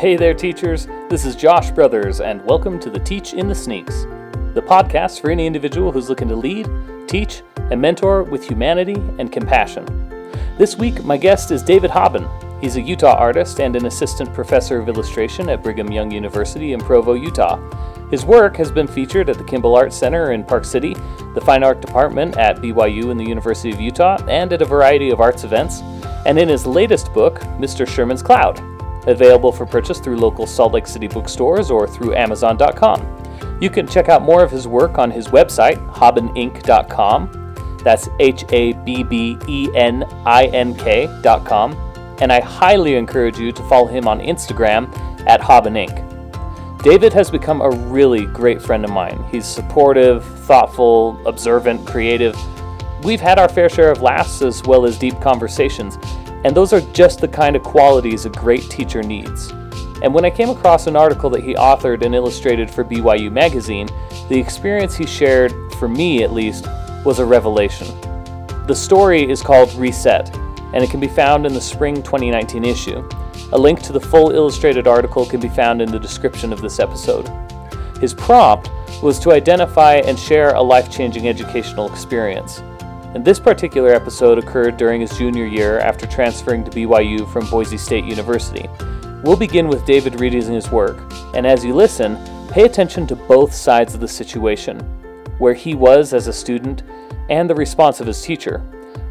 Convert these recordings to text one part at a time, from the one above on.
Hey there, teachers. This is Josh Brothers, and welcome to the Teach in the Sneaks, the podcast for any individual who's looking to lead, teach, and mentor with humanity and compassion. This week, my guest is David Habben. He's a Utah artist and an assistant professor of illustration at Brigham Young University in Provo, Utah. His work has been featured at the Kimball Art Center in Park City, the Fine Art Department at BYU and the University of Utah, and at a variety of arts events, and in his latest book, Mr. Sherman's Cloud, available for purchase through local Salt Lake City bookstores or through Amazon.com. You can check out more of his work on his website, habbenink.com. That's H A B B E N I N K.com. And I highly encourage you to follow him on Instagram at habbenink. David has become a really great friend of mine. He's supportive, thoughtful, observant, creative. We've had our fair share of laughs as well as deep conversations, and those are just the kind of qualities a great teacher needs. And when I came across an article that he authored and illustrated for BYU Magazine, the experience he shared, for me at least, was a revelation. The story is called Reset, and it can be found in the spring 2019 issue. A link to the full illustrated article can be found in the description of this episode. His prompt was to identify and share a life changing educational experience. And this particular episode occurred during his junior year after transferring to BYU from Boise State University. We'll begin with David reading his work, and as you listen, pay attention to both sides of the situation where he was as a student and the response of his teacher.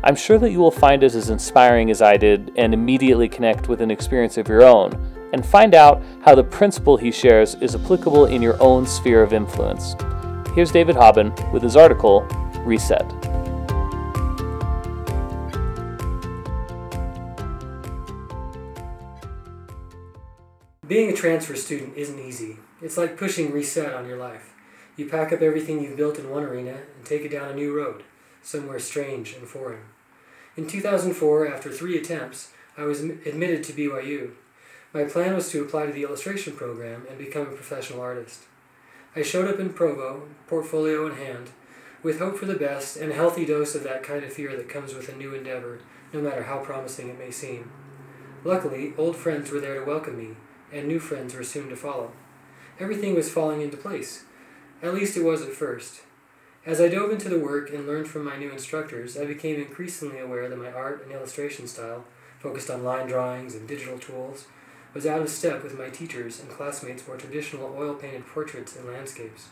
I'm sure that you will find it as inspiring as I did and immediately connect with an experience of your own and find out how the principle he shares is applicable in your own sphere of influence. Here's David Habben with his article, Reset. Being a transfer student isn't easy. It's like pushing reset on your life. You pack up everything you've built in one arena and take it down a new road, somewhere strange and foreign. In 2004, after three attempts, I was admitted to BYU. My plan was to apply to the illustration program and become a professional artist. I showed up in Provo, portfolio in hand, with hope for the best and a healthy dose of that kind of fear that comes with a new endeavor, no matter how promising it may seem. Luckily, old friends were there to welcome me, and new friends were soon to follow. Everything was falling into place. At least it was at first. As I dove into the work and learned from my new instructors, I became increasingly aware that my art and illustration style, focused on line drawings and digital tools, was out of step with my teachers and classmates' more traditional oil painted portraits and landscapes.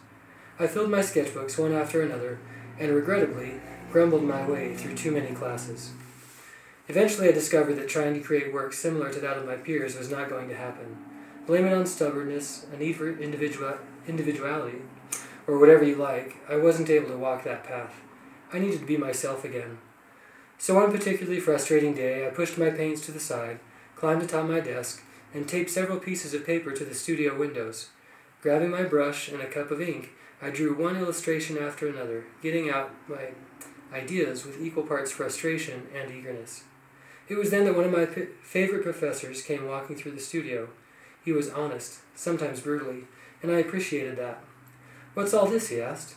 I filled my sketchbooks one after another, and regrettably, grumbled my way through too many classes. Eventually, I discovered that trying to create work similar to that of my peers was not going to happen. Blame it on stubbornness, a need for individual, individuality, or whatever you like, I wasn't able to walk that path. I needed to be myself again. So one particularly frustrating day, I pushed my paints to the side, climbed atop my desk, and taped several pieces of paper to the studio windows. Grabbing my brush and a cup of ink, I drew one illustration after another, getting out my ideas with equal parts frustration and eagerness. It was then that one of my p- favorite professors came walking through the studio. He was honest, sometimes brutally, and I appreciated that. What's all this? he asked.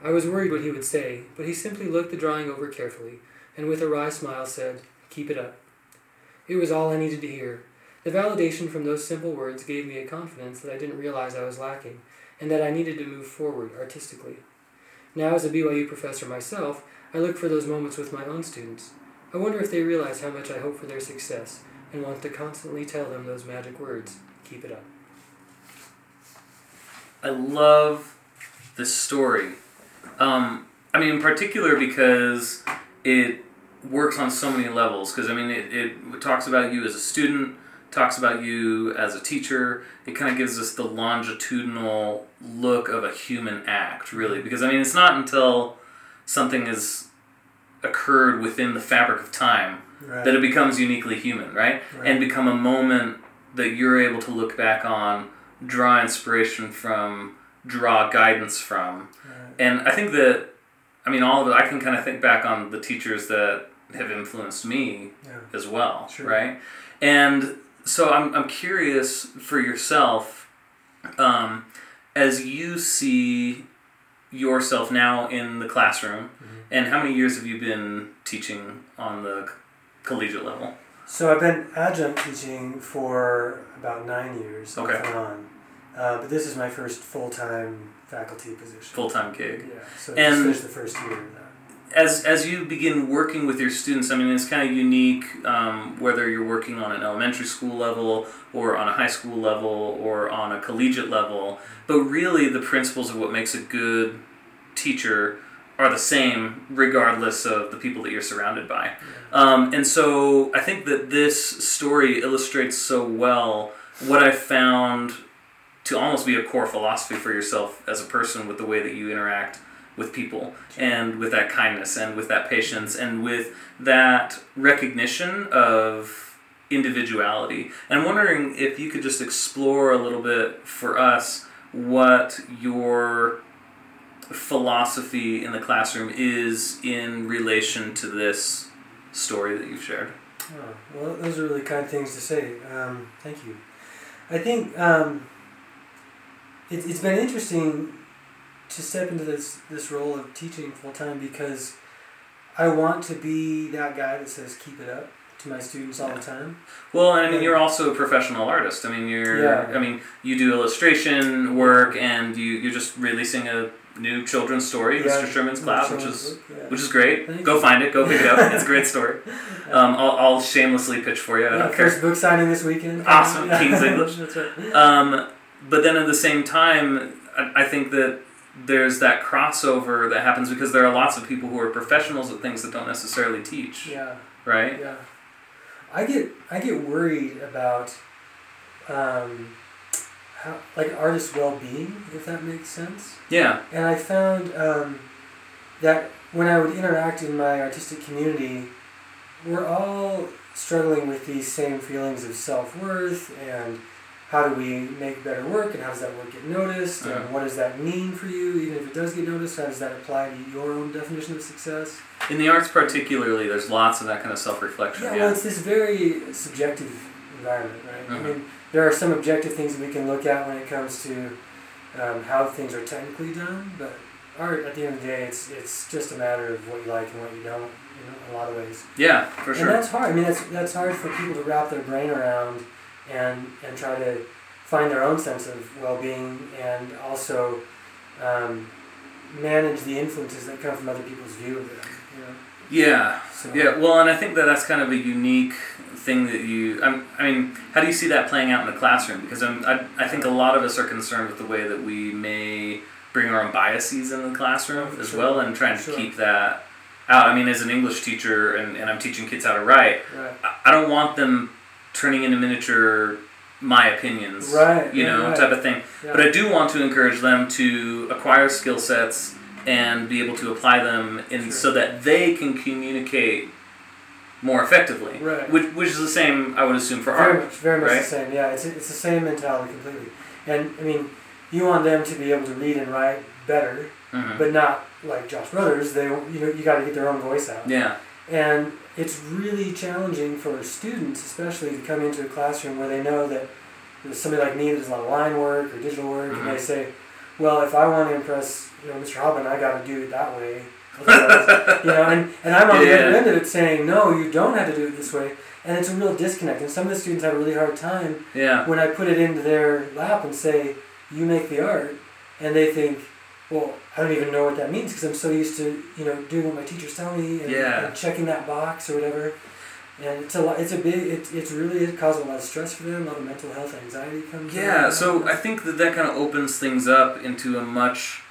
I was worried what he would say, but he simply looked the drawing over carefully, and with a wry smile said, Keep it up. It was all I needed to hear. The validation from those simple words gave me a confidence that I didn't realize I was lacking, and that I needed to move forward artistically. Now, as a BYU professor myself, I look for those moments with my own students. I wonder if they realize how much I hope for their success and want to constantly tell them those magic words keep it up. I love this story. Um, I mean, in particular because it works on so many levels. Because, I mean, it, it talks about you as a student, talks about you as a teacher. It kind of gives us the longitudinal look of a human act, really. Because, I mean, it's not until something has occurred within the fabric of time right. that it becomes uniquely human, right? right? And become a moment that you're able to look back on, draw inspiration from, draw guidance from. Right. And I think that, I mean, all of it, I can kind of think back on the teachers that have influenced me yeah. as well, sure. right? And so I'm, I'm curious for yourself, um, as you see yourself now in the classroom, mm-hmm. and how many years have you been teaching on the collegiate level? So I've been adjunct teaching for about nine years Okay. off and on. Uh, but this is my first full time faculty position. Full time gig. Yeah. So And- just finished the first year of that. As as you begin working with your students, I mean, it's kind of unique um, whether you're working on an elementary school level or on a high school level or on a collegiate level. But really, the principles of what makes a good teacher are the same regardless of the people that you're surrounded by. Um, and so I think that this story illustrates so well what I found to almost be a core philosophy for yourself as a person with the way that you interact with people and with that kindness and with that patience and with that recognition of individuality. And I'm wondering if you could just explore a little bit for us what your philosophy in the classroom is in relation to this story that you've shared. Oh, well, those are really kind things to say. Um, thank you. I think um, it, it's been interesting to step into this, this role of teaching full time because I want to be that guy that says keep it up to my students all the time. Well, I mean, Yeah. you're also a professional artist. I mean, you're. Yeah. I mean, you do illustration work, and you you're just releasing a new children's story, Yeah, Mr. Sherman's Cloud, which is yeah. which is great. Go find it. Go pick it up. It's a great story. Um, I'll, I'll shamelessly pitch for you. I Yeah, first book signing this weekend. Awesome. King's English. That's right. Um, but then at the same time, I, I think that there's that crossover that happens because there are lots of people who are professionals at things that don't necessarily teach, Yeah. right? Yeah, I get I get worried about um, how like artist well being, if that makes sense. Yeah. And I found um, that when I would interact in my artistic community, we're all struggling with these same feelings of self worth and how do we make better work and how does that work get noticed Yeah. and what does that mean for you even if it does get noticed how does that apply to your own definition of success In the arts, particularly, there's lots of that kind of self-reflection. Yeah, Yeah. well, it's this very subjective environment, right? Mhm. I mean, there are some objective things that we can look at when it comes to um, how things are technically done, but art, at the end of the day, it's it's just a matter of what you like and what you don't, you know, in a lot of ways. Yeah, for sure. And that's hard. I mean, that's that's hard for people to wrap their brain around and and try to find their own sense of well-being and also um, manage the influences that come from other people's view of them. You know? Yeah, So, yeah. Well, and I think that that's kind of a unique thing that you. I'm, I mean, how do you see that playing out in the classroom? Because I'm, I, I think a lot of us are concerned with the way that we may bring our own biases in the classroom as Sure. well, and trying to Sure. keep that out. I mean, as an English teacher, and, and I'm teaching kids how to write, Right. I, I don't want them turning into miniature my opinions, Right, you know, right. type of thing. Yeah. But I do want to encourage them to acquire skill sets and be able to apply them in Sure. so that they can communicate more effectively. Right. Which, which is the same, I would assume, for very art. much, very much right? the same. Yeah, it's it's the same mentality completely. And I mean, you want them to be able to read and write better, Mhm. but not like Josh Brothers. They you know you got to get their own voice out. Yeah. And it's really challenging for students, especially to come into a classroom where they know that there's somebody like me that does a lot of line work or digital work, and Mhm. they say, "Well, if I want to impress you know Mr. Habben, I got to do it that way." You know, and, and I'm on the other end of it saying, "No, you don't have to do it this way." And it's a real disconnect. And some of the students have a really hard time Yeah. when I put it into their lap and say, "You make the art," and they think, "Well, I don't even know what that means because I'm so used to you know doing what my teachers tell me and, Yeah. and checking that box or whatever." And it's a lot. It's a big. It, it's really it causes a lot of stress for them. A lot of mental health anxiety comes. Yeah, so I think that that kind of opens things up into a much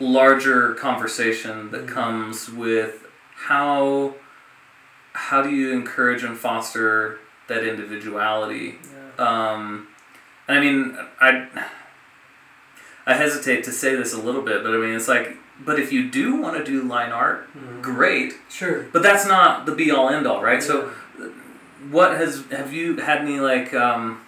larger conversation that Mhm. comes with how how do you encourage and foster that individuality yeah. Um, and I mean, I I hesitate to say this a little bit, but I mean, it's like, but if you do want to do line art, Mhm. great. Sure. But that's not the be all end all, right? Yeah. So, what has have you had any like? Um,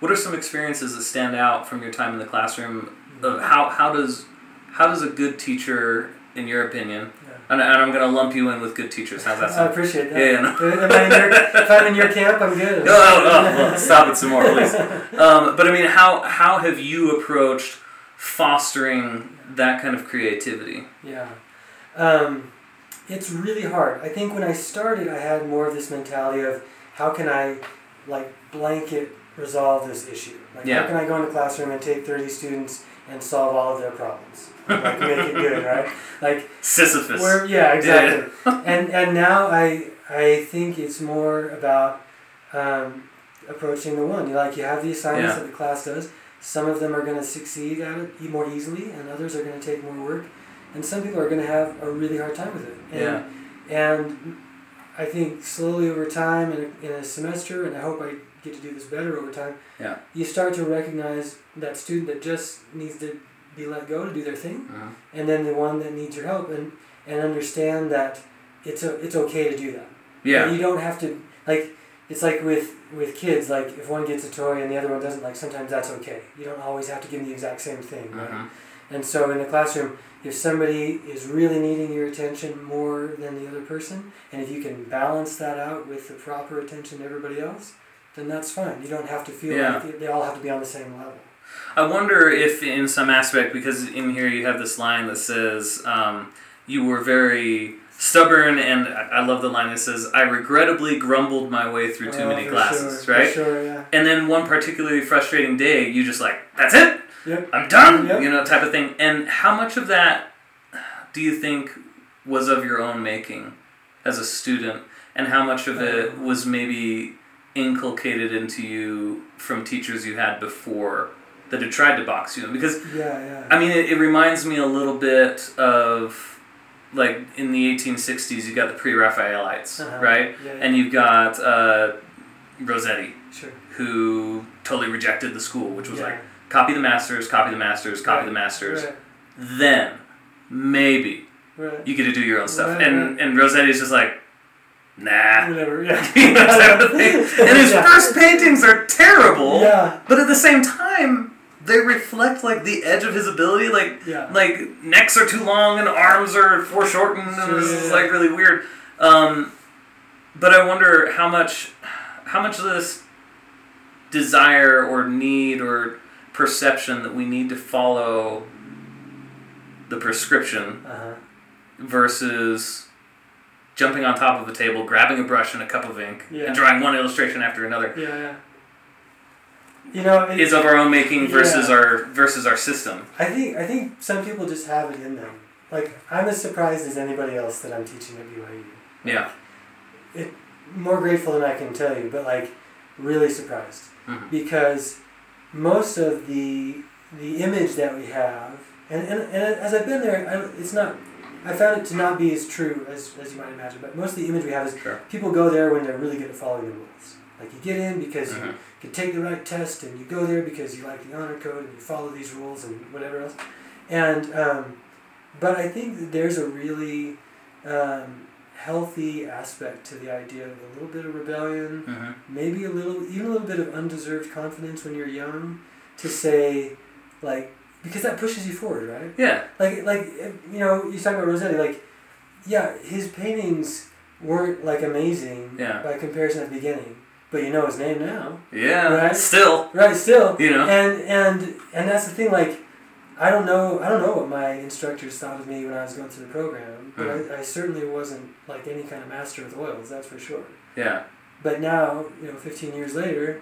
what are some experiences that stand out from your time in the classroom? Of how how does how does a good teacher, in your opinion, Yeah. and, and I'm going to lump you in with good teachers. How's that sound? I appreciate that. Yeah, yeah, no. Am I in your, if I'm in your camp, I'm good. No, no, no, well, stop it some more, please. Um, but I mean, how how have you approached fostering that kind of creativity? Yeah. Um, it's really hard. I think when I started, I had more of this mentality of how can I like blanket resolve this issue? Like Yeah. how can I go into the classroom and take thirty students and solve all of their problems? Like make it good, right? Like Sisyphus. where yeah, exactly. and and now I I think it's more about um, approaching the one. You like you have the assignments Yeah. that the class does. Some of them are going to succeed at it more easily, and others are going to take more work. And some people are going to have a really hard time with it. And, And I think slowly over time, in a, in a semester, and I hope I get to do this better over time. Yeah. You start to recognize that student that just needs to be let go to do their thing Uh-huh. and then the one that needs your help and and understand that it's a, it's okay to do that. Yeah. You don't have to like it's like with with kids like if one gets a toy and the other one doesn't like sometimes that's okay. You don't always have to give them the exact same thing. Right? Uh-huh. And so in the classroom, if somebody is really needing your attention more than the other person, and if you can balance that out with the proper attention to everybody else, then that's fine. You don't have to feel Yeah. like they all have to be on the same level. I wonder if, in some aspect, because in here you have this line that says, um, "You were very stubborn," and I love the line that says, "I regrettably grumbled my way through too Oh, many for classes." sure, Right? Sure, yeah. And then one particularly frustrating day, you just like, "That's it, Yep. I'm done," Yep. you know, type of thing. And how much of that do you think was of your own making as a student, and how much of it Um, was maybe inculcated into you from teachers you had before that had tried to box you in? Because Yeah, yeah. I mean, it, it reminds me a little bit of like in the 1860s, you got the Pre-Raphaelites, Uh-huh. right? Yeah. And you've got uh, Rossetti, sure. who totally rejected the school, which was like copy the masters, copy the masters, copy Right. the masters. Right, Then maybe right. you get to do your own stuff. And and Rossetti's just like, nah. Whatever, yeah. You know, type of thing. And his Yeah. first paintings are terrible. Yeah, But at the same time, they reflect like the edge of his ability. Like yeah. like necks are too long and arms are foreshortened, Sure, and this yeah, is yeah. like really weird. Um, but I wonder how much how much of this desire or need or perception that we need to follow the prescription Uh-huh. versus jumping on top of a table, grabbing a brush and a cup of ink, Yeah. and drawing one illustration after another Yeah, yeah. You know, it, is of our own making versus Yeah. our versus our system. I think I think some people just have it in them. Like I'm as surprised as anybody else that I'm teaching at BYU. Yeah. It More grateful than I can tell you, but like really surprised Mhm. because most of the the image that we have, and, and, and as I've been there, I, it's not. I found it to not be as true as, as you might imagine. But most of the image we have is Sure. people go there when they're really good at following the rules. Like you get in because you Can take the right test, and you go there because you like the honor code and you follow these rules and whatever else. And um, but I think that there's a really um, healthy aspect to the idea of a little bit of rebellion, Mhm. maybe a little, even a little bit of undeserved confidence when you're young, to say, like, because that pushes you forward, right? Yeah. Like, like you know, you talk about Rossetti, like, yeah, his paintings weren't like amazing Yeah. by comparison at the beginning, but you know his name now, Yeah. Right? Still, right? Still, you know. and and and that's the thing. Like, I don't know. I don't know what my instructors thought of me when I was going through the program, but I, I certainly wasn't like any kind of master with oils. That's for sure. Yeah. But now, you know, 15 years later,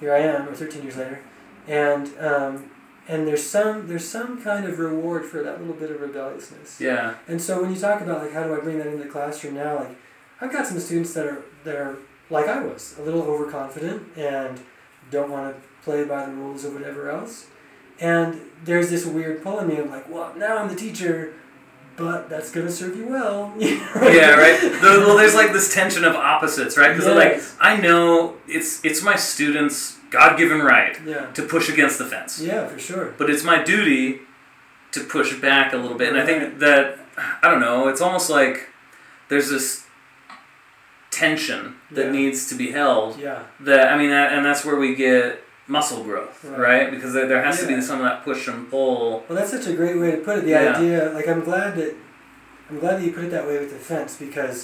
here I am, or 13 years later, and um, and there's some there's some kind of reward for that little bit of rebelliousness. Yeah. And so when you talk about like how do I bring that into the classroom now, like I've got some students that are that are like I was, a little overconfident and don't want to play by the rules or whatever else. And there's this weird pull in me of like, well, now I'm the teacher, but that's gonna serve you well. Yeah, right. The- well, there's like this tension of opposites, right? Because like I know it's it's my students' God-given right Yeah. to push against the fence, Yeah, for sure. but it's my duty to push back a little bit. And I think that I don't know. It's almost like there's this tension that Yeah. needs to be held. Yeah. That I mean, that, and that's where we get muscle growth, Right. right? Because there, there has to be some of that push and pull. Well, that's such a great way to put it. The Yeah. idea, like, I'm glad that I'm glad that you put it that way with the fence because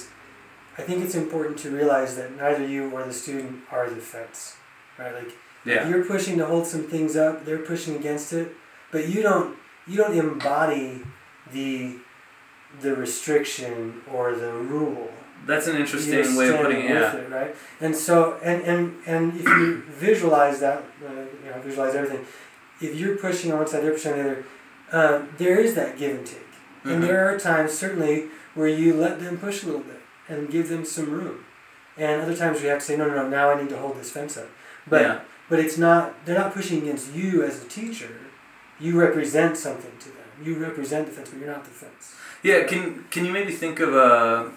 I think it's important to realize that neither you or the student are the fence, right? Like, Yeah. you're pushing to hold some things up, they're pushing against it, but you don't you don't embody the the restriction or the rule. That's an interesting way of putting it. Yeah. it, right? And so, and and and if you visualize that, uh, you know, visualize everything. If you're pushing on one side, they're pushing on the other. Um, there is that give and take, and Mhm. there are times certainly where you let them push a little bit and give them some room, and other times you have to say, no, no, no, now I need to hold this fence up. But yeah. but it's not. They're not pushing against you as a teacher. You represent something to them. You represent the fence, but you're not the fence. Yeah. Can Can you maybe think of a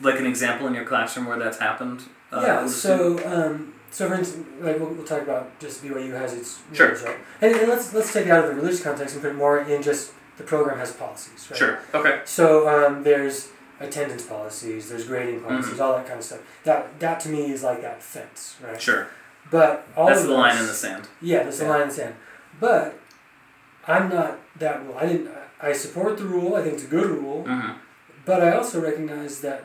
like an example in your classroom where that's happened? uh, yeah. with a student? So um, so for instance, like we'll, we'll talk about just BYU has its Sure. rules, right? And, and let's let's take it out of the religious context and put it more in just the program has policies, right? Sure. Okay. So um, there's attendance policies, there's grading policies, Mm-hmm. all that kind of stuff. That that to me is like that fence, right? Sure. But all That's the those- line in the sand. Yeah, that's the Yeah. line in the sand. But I'm not that rule. I didn't. I support the rule. I think it's a good rule. hmm But I also recognize that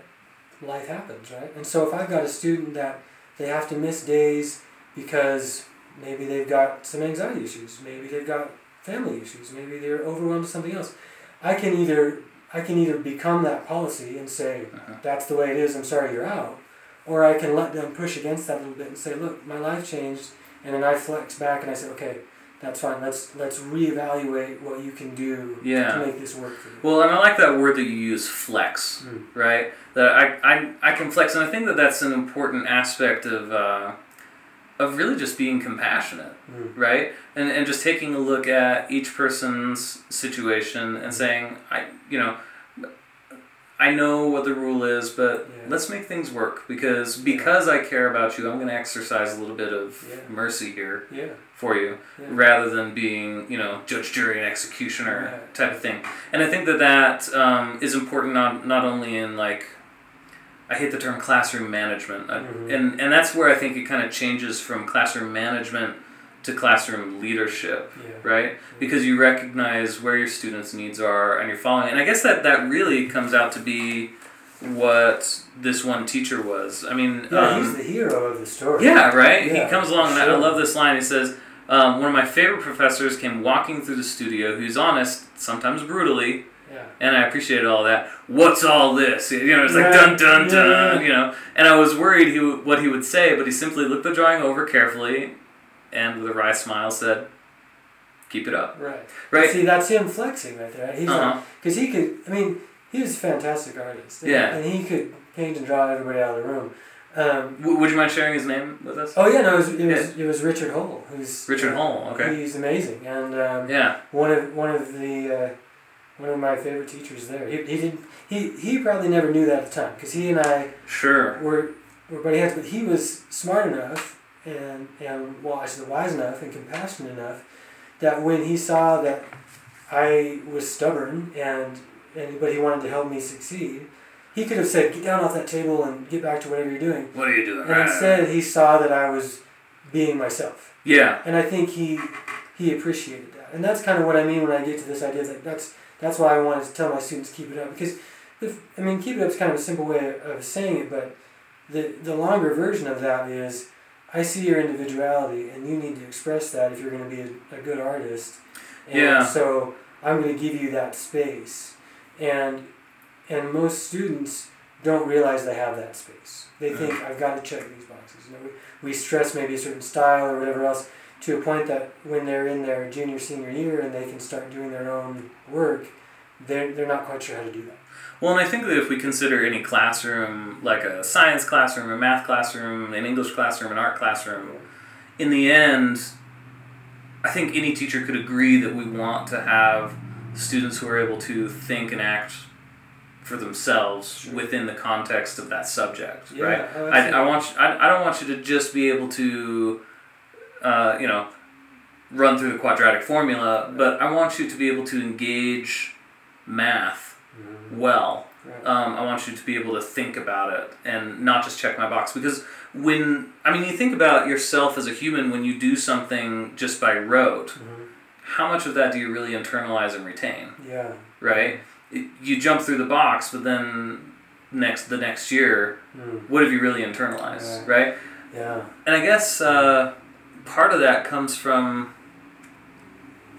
life happens, right? And so if I've got a student that they have to miss days because maybe they've got some anxiety issues, maybe they've got family issues, maybe they're overwhelmed with something else, I can either I can either become that policy and say Uh-huh. that's the way it is. I'm sorry you're out, or I can let them push against that a little bit and say, look, my life changed, and then I flex back and I say, okay, that's fine. Let's let's reevaluate what you can do Yeah. to make this work for you. Well, and I like that word that you use, flex. Mm. right? That I, I, I can flex, and I think that that's an important aspect of uh, of really just being compassionate, Mm. right? And and just taking a look at each person's situation and saying, I, you know, I know what the rule is, but Yeah. let's make things work because because I care about you, I'm going to exercise a little bit of Yeah. mercy here Yeah. for you Yeah. rather than being you know judge jury and executioner type of thing and i think that that um, is important not, not only in like i hate the term classroom management I- Mhm. and, and that's where i think it kind of changes from classroom management to classroom leadership Yeah. right because you recognize where your students needs are and you're following and i guess that that really comes out to be what this one teacher was i mean Yeah, um, he's the hero of the story. yeah, right. Yeah, he comes along, and I- love this line. He says, um, "One of my favorite professors came walking through the studio. Who's honest, sometimes brutally, Yeah. and I appreciated all that. What's all this? You know, it's like dun dun dun. You know, and I was worried he w- what he would say, but he simply looked the drawing over carefully, and with a wry smile said, "Keep it up." Right. Right. See, that's him flexing right there. He's Uh-huh. because he could. I mean, he was a fantastic artist. And, Yeah. And he could paint and draw everybody out of the room. Um, W- would you mind sharing his name with us? oh yeah, no, it was it was, it was Richard Hull, who's Richard Hull, okay. He's amazing, and um, Yeah. one of one of the uh, one of my favorite teachers there. He, he did he he probably never knew that at the time because he and I Sure. were were buddy but he was smart enough and and well, I should wise enough and compassionate enough that when he saw that I was stubborn and and but he wanted to help me succeed, he could have said, "Get down off that table and get back to whatever you're doing." What are you doing? And instead, he saw that I was being myself, yeah. and I think he he appreciated that, and that's kind of what I mean when I get to this idea. Like that's that's why I wanted to tell my students keep it up because, if, I mean, keep it up is kind of a simple way of saying it, but the the longer version of that is, I see your individuality, and you need to express that if you're going to be a, a good artist. And Yeah. So I'm going to give you that space, and and most students don't realize they have that space. They think I've got to check these boxes. You know, we, we stress maybe a certain style or whatever else to a point that when they're in their junior senior year and they can start doing their own work, they're they're not quite sure how to do that. Well, and I think that if we consider any classroom, like a science classroom, a math classroom, an English classroom, an art classroom, in the end, I think any teacher could agree that we want to have students who are able to think and act for themselves Sure. within the context of that subject, Yeah, right? oh, I, I want you, I, I don't want you to just be able to, uh, you know, run through the quadratic formula, but I want you to be able to engage math. Well. Um, I want you to be able to think about it and not just check my box because when I mean you think about yourself as a human when you do something just by rote, Mhm. how much of that do you really internalize and retain? Yeah. Right? You jump through the box, but then next the next year, Mm. what have you really internalized? Right? Yeah. And I guess uh, part of that comes from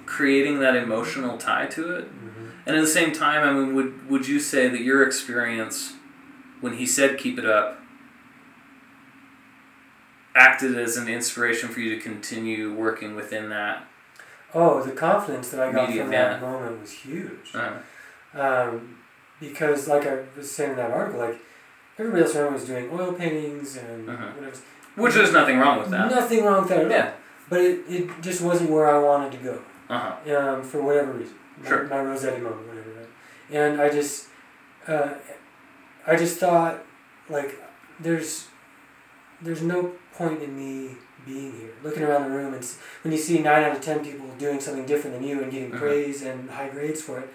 creating that emotional tie to it. Mhm. And at the same time, I mean, would would you say that your experience when he said keep it up, acted as an inspiration for you to continue working within that? Oh, the confidence that I got from that yeah. moment was huge. Uh, Um, because, like I was saying in that article, like everybody else around was doing oil paintings and Mhm. whatever. which there's nothing wrong with that. Nothing wrong with that at all. But it, it just wasn't where I wanted to go. Uh huh. um, for whatever reason. My, Sure. my Rossetti moment, whatever. Right? And I just, uh, I just thought, like, there's, there's no point in me being here. Looking around the room and when you see nine out of ten people doing something different than you and getting Mhm. praise and high grades for it.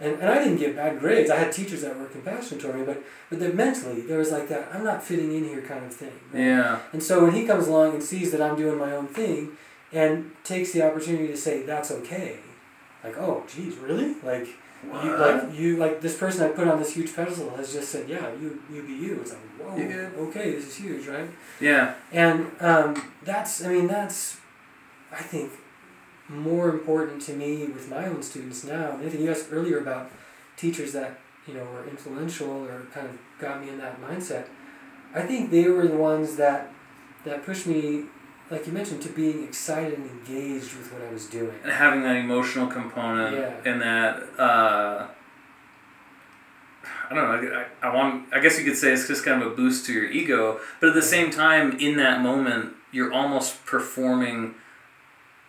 And, and I didn't get bad grades. I had teachers that were compassionate toward me, but but then mentally there was like that I'm not fitting in here kind of thing. right? Yeah. And so when he comes along and sees that I'm doing my own thing and takes the opportunity to say that's okay, like, oh geez, really? Like you like you like this person I put on this huge pedestal has just said, Yeah, you you be you. It's like, whoa, Yeah. okay, this is huge, right? Yeah. And um, that's I mean, that's I think more important to me with my own students now. Nathan, you asked earlier about teachers that, you know, were influential or kind of got me in that mindset. I think they were the ones that that pushed me, like you mentioned, to being excited and engaged with what I was doing. And having that emotional component Yeah. and that uh, I don't know. I, I want. I guess you could say it's just kind of a boost to your ego, but at the same time, in that moment, you're almost performing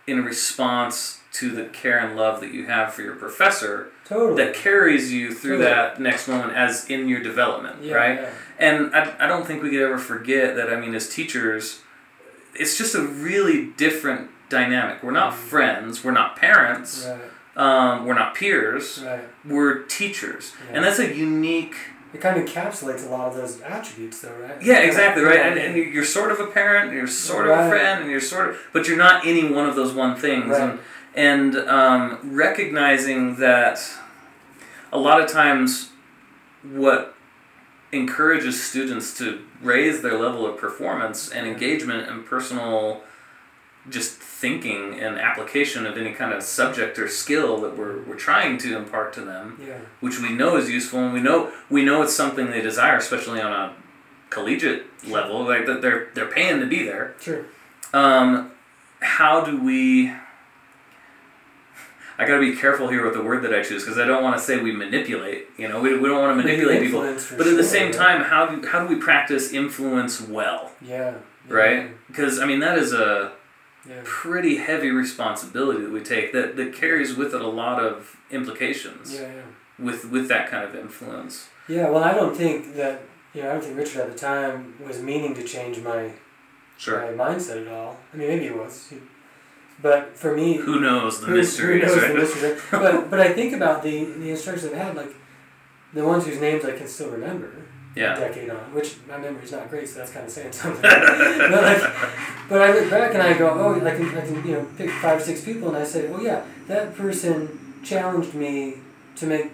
in response to the care and love that you have for your professor Totally. that carries you through Totally. that next moment as in your development, yeah, right? Yeah. And I, I don't think we could ever forget that, I mean, as teachers, it's just a really different dynamic. We're not Mhm. friends, we're not parents, Right. um, we're not peers, Right. we're teachers. Yeah. And that's a unique. It kind of encapsulates a lot of those attributes, though, right? Yeah, exactly, right? And, and you're sort of a parent, and you're sort of a friend, and you're sort of. But you're not any one of those one things. Right. And, and um, recognizing that a lot of times what encourages students to raise their level of performance and engagement and personal just thinking and application of any kind of subject or skill that we're, we're trying to impart to them Yeah. which we know is useful and we know we know it's something they desire especially on a collegiate level like that they're they're paying to be there Sure. um, how do we I gotta be careful here with the word that I choose because I don't want to say we manipulate. You know, we, we don't want to manipulate people. But at the same time, how do how do we practice influence well, Yeah. yeah. right? Because I mean that is a Yeah. pretty heavy responsibility that we take that that carries with it a lot of implications Yeah. Yeah. with with that kind of influence. Yeah, well, I don't think that you know. I don't think Richard at the time was meaning to change my Sure. my mindset at all. I mean, maybe he was, He- but for me, Who knows the who- mysteries, who knows right? the right? but but I think about the the instructors I've had, like the ones whose names I can still remember a Yeah. decade on, which my memory's not great, so that's kind of saying something. but like, but I look back and I go, oh, I can I can you know pick five or six people, and I say, oh yeah, that person challenged me to make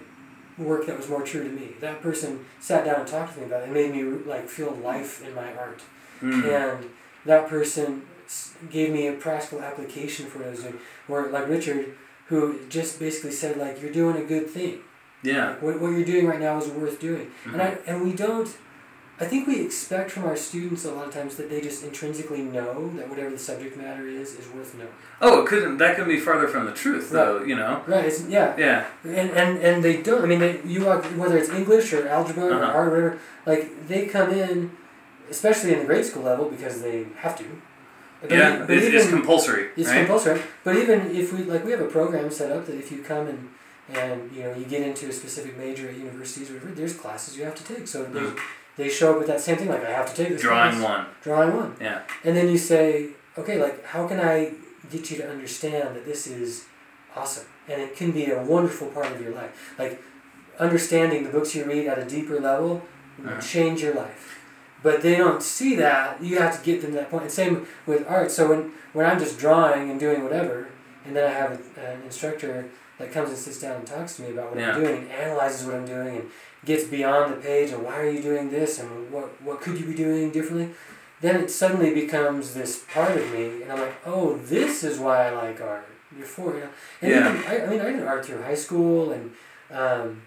work that was more true to me. That person sat down and talked to me about it and made me like feel life in my art. Mm. And that person gave me a practical application for what I was doing. Or like Richard, who just basically said like, you're doing a good thing. Yeah. Like, what, what you're doing right now is worth doing. And I Mhm. and we don't. I think we expect from our students a lot of times that they just intrinsically know that whatever the subject matter is is worth knowing. Oh, it couldn't. That could be farther from the truth, though. You know. Right? It's, yeah. Yeah. And, and and they don't. I mean, they, you walk whether it's English or algebra or Uh-huh. art or whatever. Like they come in, especially in the grade school level because they have to. But yeah. but It's, it's even- compulsory, It's right? compulsory. But even if we like, we have a program set up that if you come and and you know you get into a specific major at universities or whatever, there's classes you have to take. So they Mhm. they show up with that same thing like I have to take this Drawing class. one. Drawing one. Yeah. And then you say, okay, like how can I get you to understand that this is awesome and it can be a wonderful part of your life. Like understanding the books you read at a deeper level will Uh-huh. change your life. But they don't see that. You have to get them to that point. And same with art. So when, when I'm just drawing and doing whatever, and then I have a, an instructor that comes and sits down and talks to me about what Yeah. I'm doing, and analyzes what I'm doing, and gets beyond the page and why are you doing this and what what could you be doing differently, then it suddenly becomes this part of me, and I'm like, oh, this is why I like art. Before, you know, and Yeah. even, I, I mean, I did art through high school, and um,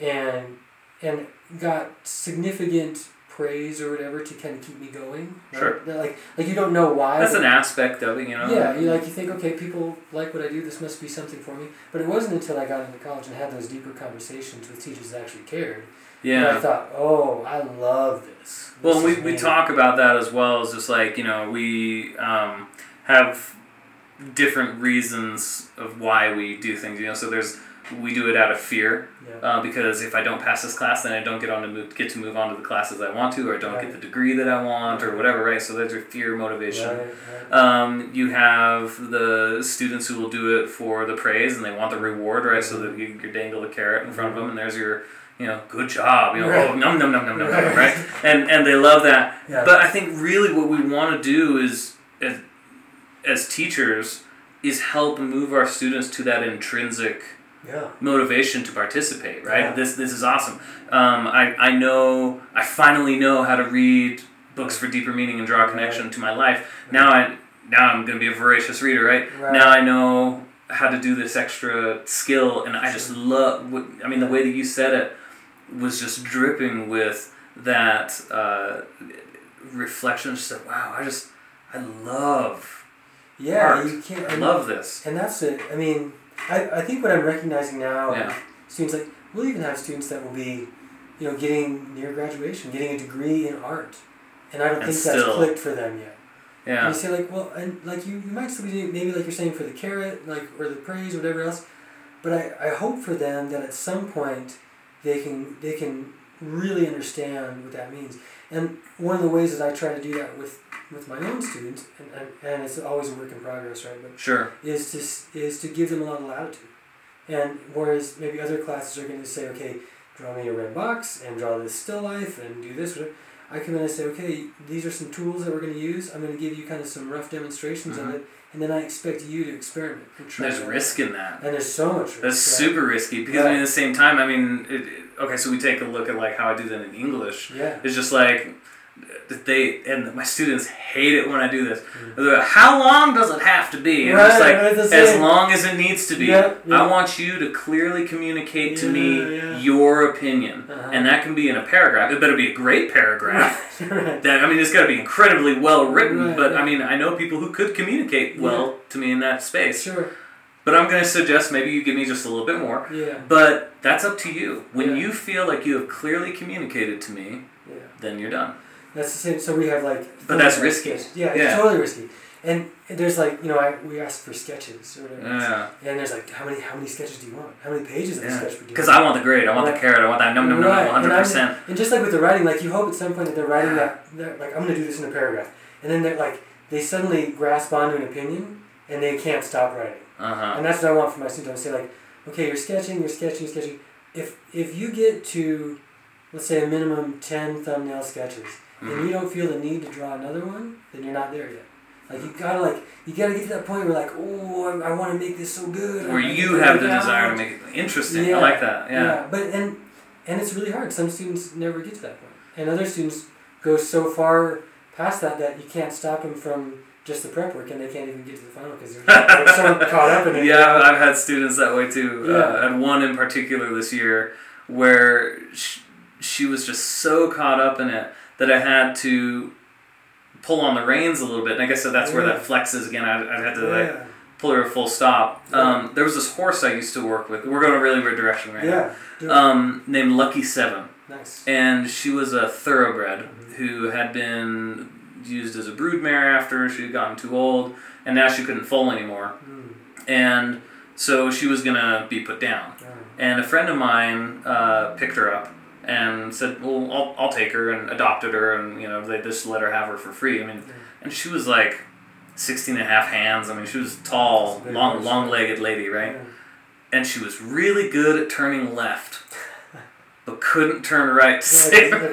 and and got significant praise or whatever to kind of keep me going. right? Sure. Like like you don't know why. That's an aspect of it, you know. yeah, you like you think okay, people like what I do. This must be something for me. But it wasn't until I got into college and had those deeper conversations with teachers that actually cared. that I thought, oh, I love this. Well, we, we talk about that as well as just like, you know, we um, have different reasons of why we do things, you know. So there's, we do it out of fear Yeah. uh, because if I don't pass this class, then I don't get on to move, get to move on to the classes I want to, or I don't Right. get the degree that I want, or whatever, right? So there's your fear motivation. Right, right. Um, you have the students who will do it for the praise and they want the reward, right? So that you, you dangle the carrot in front of them, and there's your, you know, good job, you know, Right. oh, num num num num num, Right. right? And and they love that. Yeah. But I think really what we want to do is, as, as teachers, is help move our students to that intrinsic yeah. motivation to participate, right? Yeah. This this is awesome. Um, I, I know I finally know how to read books for deeper meaning and draw a connection to my life. Now I now I'm gonna be a voracious reader, right? Right. Now I know how to do this extra skill, and I just love. I mean, the way that you said it was just dripping with that uh, reflection. Just like, wow, I just I love Yeah, art. you can't. I love this. And that's it. I mean, I, I think what I'm recognizing now, Yeah. students like we'll even have students that will be, you know, getting near graduation, getting a degree in art, and I don't And think that's clicked for them yet. And Yeah. you say like, well, and like you, you might still be doing maybe like you're saying for the carrot, like or the praise or whatever else, but I, I hope for them that at some point they can they can really understand what that means. And one of the ways that I try to do that with with my own students, and, and, and it's always a work in progress, right? But Sure. is to is to give them a lot of latitude, and whereas maybe other classes are going to say, okay, draw me a red box and draw this still life and do this. Whatever. I come in and say, okay, these are some tools that we're going to use. I'm going to give you kind of some rough demonstrations Mhm. of it, and then I expect you to experiment. There's risk out. in that. and there's so much risk. That's right? super risky because I mean, at the same time, I mean, it- okay, so we take a look at like how I do that in English. Yeah. It's just like they and my students hate it when I do this. Mm. Like, How long does it have to be? And Right, it's like right, as long as it needs to be. Yeah, yeah. I want you to clearly communicate to Yeah, me yeah. your opinion, Uh-huh. and that can be in a paragraph. It better be a great paragraph. right. That I mean, it's got to be incredibly well written. But I mean, I know people who could communicate well to me in that space. Sure. But I'm going to suggest maybe you give me just a little bit more. Yeah. But that's up to you. When Yeah. you feel like you have clearly communicated to me, Yeah. then you're done. That's the same. So we have like. But that's risky. Yeah, Yeah. it's totally risky. And there's like you know I we ask for sketches or whatever. Yeah. And there's like how many how many sketches do you want? How many pages of the Yeah. sketch would you Because? I want the grade. I want the carrot. I want that num num num Right. num And 100%. And just like with the writing, like you hope at some point that they're writing that, they're like I'm gonna do this in a paragraph, and then they're like they suddenly grasp onto an opinion and they can't stop writing. Uh huh. And that's what I want from my students. I say like, okay, you're sketching, you're sketching, you're sketching. If if you get to, let's say a minimum ten thumbnail sketches, and Mhm. you don't feel the need to draw another one, then you're not there yet. Like you gotta like you gotta get to that point where like, oh, I, I want to make this so good. Where you have the desire to make it interesting. Yeah. I like that. Yeah. But and and it's really hard. Some students never get to that point, and other students go so far past that that you can't stop them from just the prep work, and they can't even get to the final because they're, they're so caught up in it. Yeah, I've had students that way too. Uh, Yeah. and one in particular this year where she, she was just so caught up in it that I had to pull on the reins a little bit. And I guess so that's where Yeah. that flexes again. I, I had to like pull her a full stop. Yeah. Um, there was this horse I used to work with. We're going a really weird direction right Yeah. Now. Um, named Lucky Seven, nice. and she was a thoroughbred Mhm. who had been used as a broodmare after she had gotten too old, and now she couldn't foal anymore, Mm. and so she was gonna be put down. And a friend of mine uh, picked her up and said, "Well, I'll, I'll take her," and adopted her, and you know they just let her have her for free. I mean, and she was like 16 and a half hands. I mean, she was tall, long, long-legged lady, right? And she was really good at turning left, but couldn't turn right to Yeah, save her.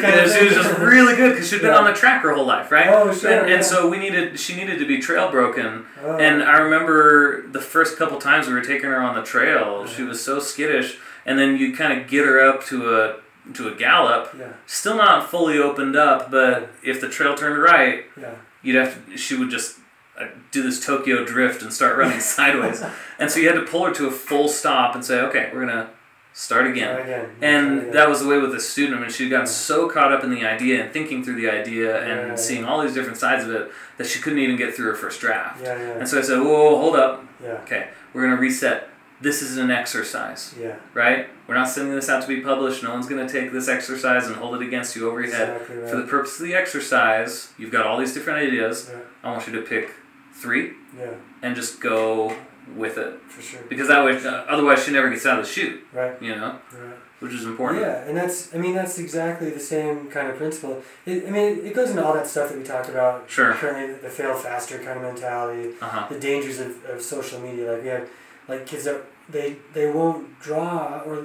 kind she was just really good because she'd been Yeah. on the track her whole life, right? Oh, sure, And, yeah. and so we needed, she needed to be trail broken. Oh. And I remember the first couple times we were taking her on the trail, she was so skittish. And then you kind of get her up to a to a gallop, yeah, still not fully opened up, but if the trail turned right, yeah. you'd have to, she would just uh, do this Tokyo drift and start running sideways. And so you had to pull her to a full stop and say, okay, we're gonna start again. Try again. And again. that was the way with the student. I mean, she got Yeah. so caught up in the idea and thinking through the idea and Yeah. seeing all these different sides of it that she couldn't even get through her first draft. Yeah, yeah, And so I said, whoa, hold up. yeah, Okay, we're going to reset. This is an exercise, yeah. right? We're not sending this out to be published. No one's going to take this exercise and hold it against you over your head. Exactly right. For the purpose of the exercise, you've got all these different ideas. yeah, I want you to pick three yeah, and just go with it. for sure. Because that way, uh, otherwise, she never gets out of the chute, Right, you know, right. which is important. Yeah, and that's I mean that's exactly the same kind of principle. It, I mean it goes into all that stuff that we talked about Sure. currently the fail faster kind of mentality, Uh huh. the dangers of, of social media. Like we have like kids that they they won't draw or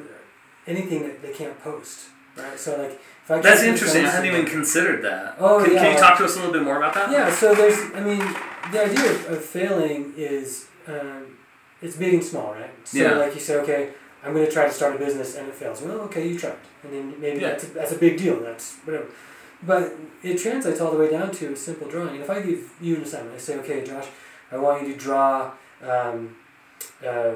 anything that they can't post. Right? So like if I That's interesting. I hadn't even considered that. Oh, can, yeah, can you talk to us a little bit more about that? Yeah, so there's, I mean, the idea of, of failing is, um, it's big and small, right? So Yeah. like you say, okay, I'm going to try to start a business and it fails. Well, okay, you tried. And then maybe Yeah. that's, a, that's a big deal, that's whatever. But it translates all the way down to a simple drawing. And if I give you an assignment, I say, okay, Josh, I want you to draw um, uh,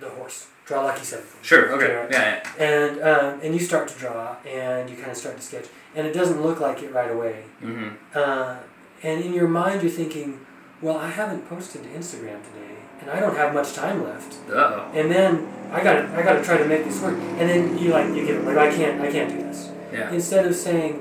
the horse. Draw Lucky Seven. Sure. Okay. Yeah. yeah. And, um, and you start to draw and you kind of start to sketch. And it doesn't look like it right away. Mm-hmm. Uh, and in your mind, you're thinking, well, I haven't posted to Instagram today, and I don't have much time left. Uh oh. And then I got I got to try to make this work. And then you like you get like I can't I can't do this. Yeah. Instead of saying,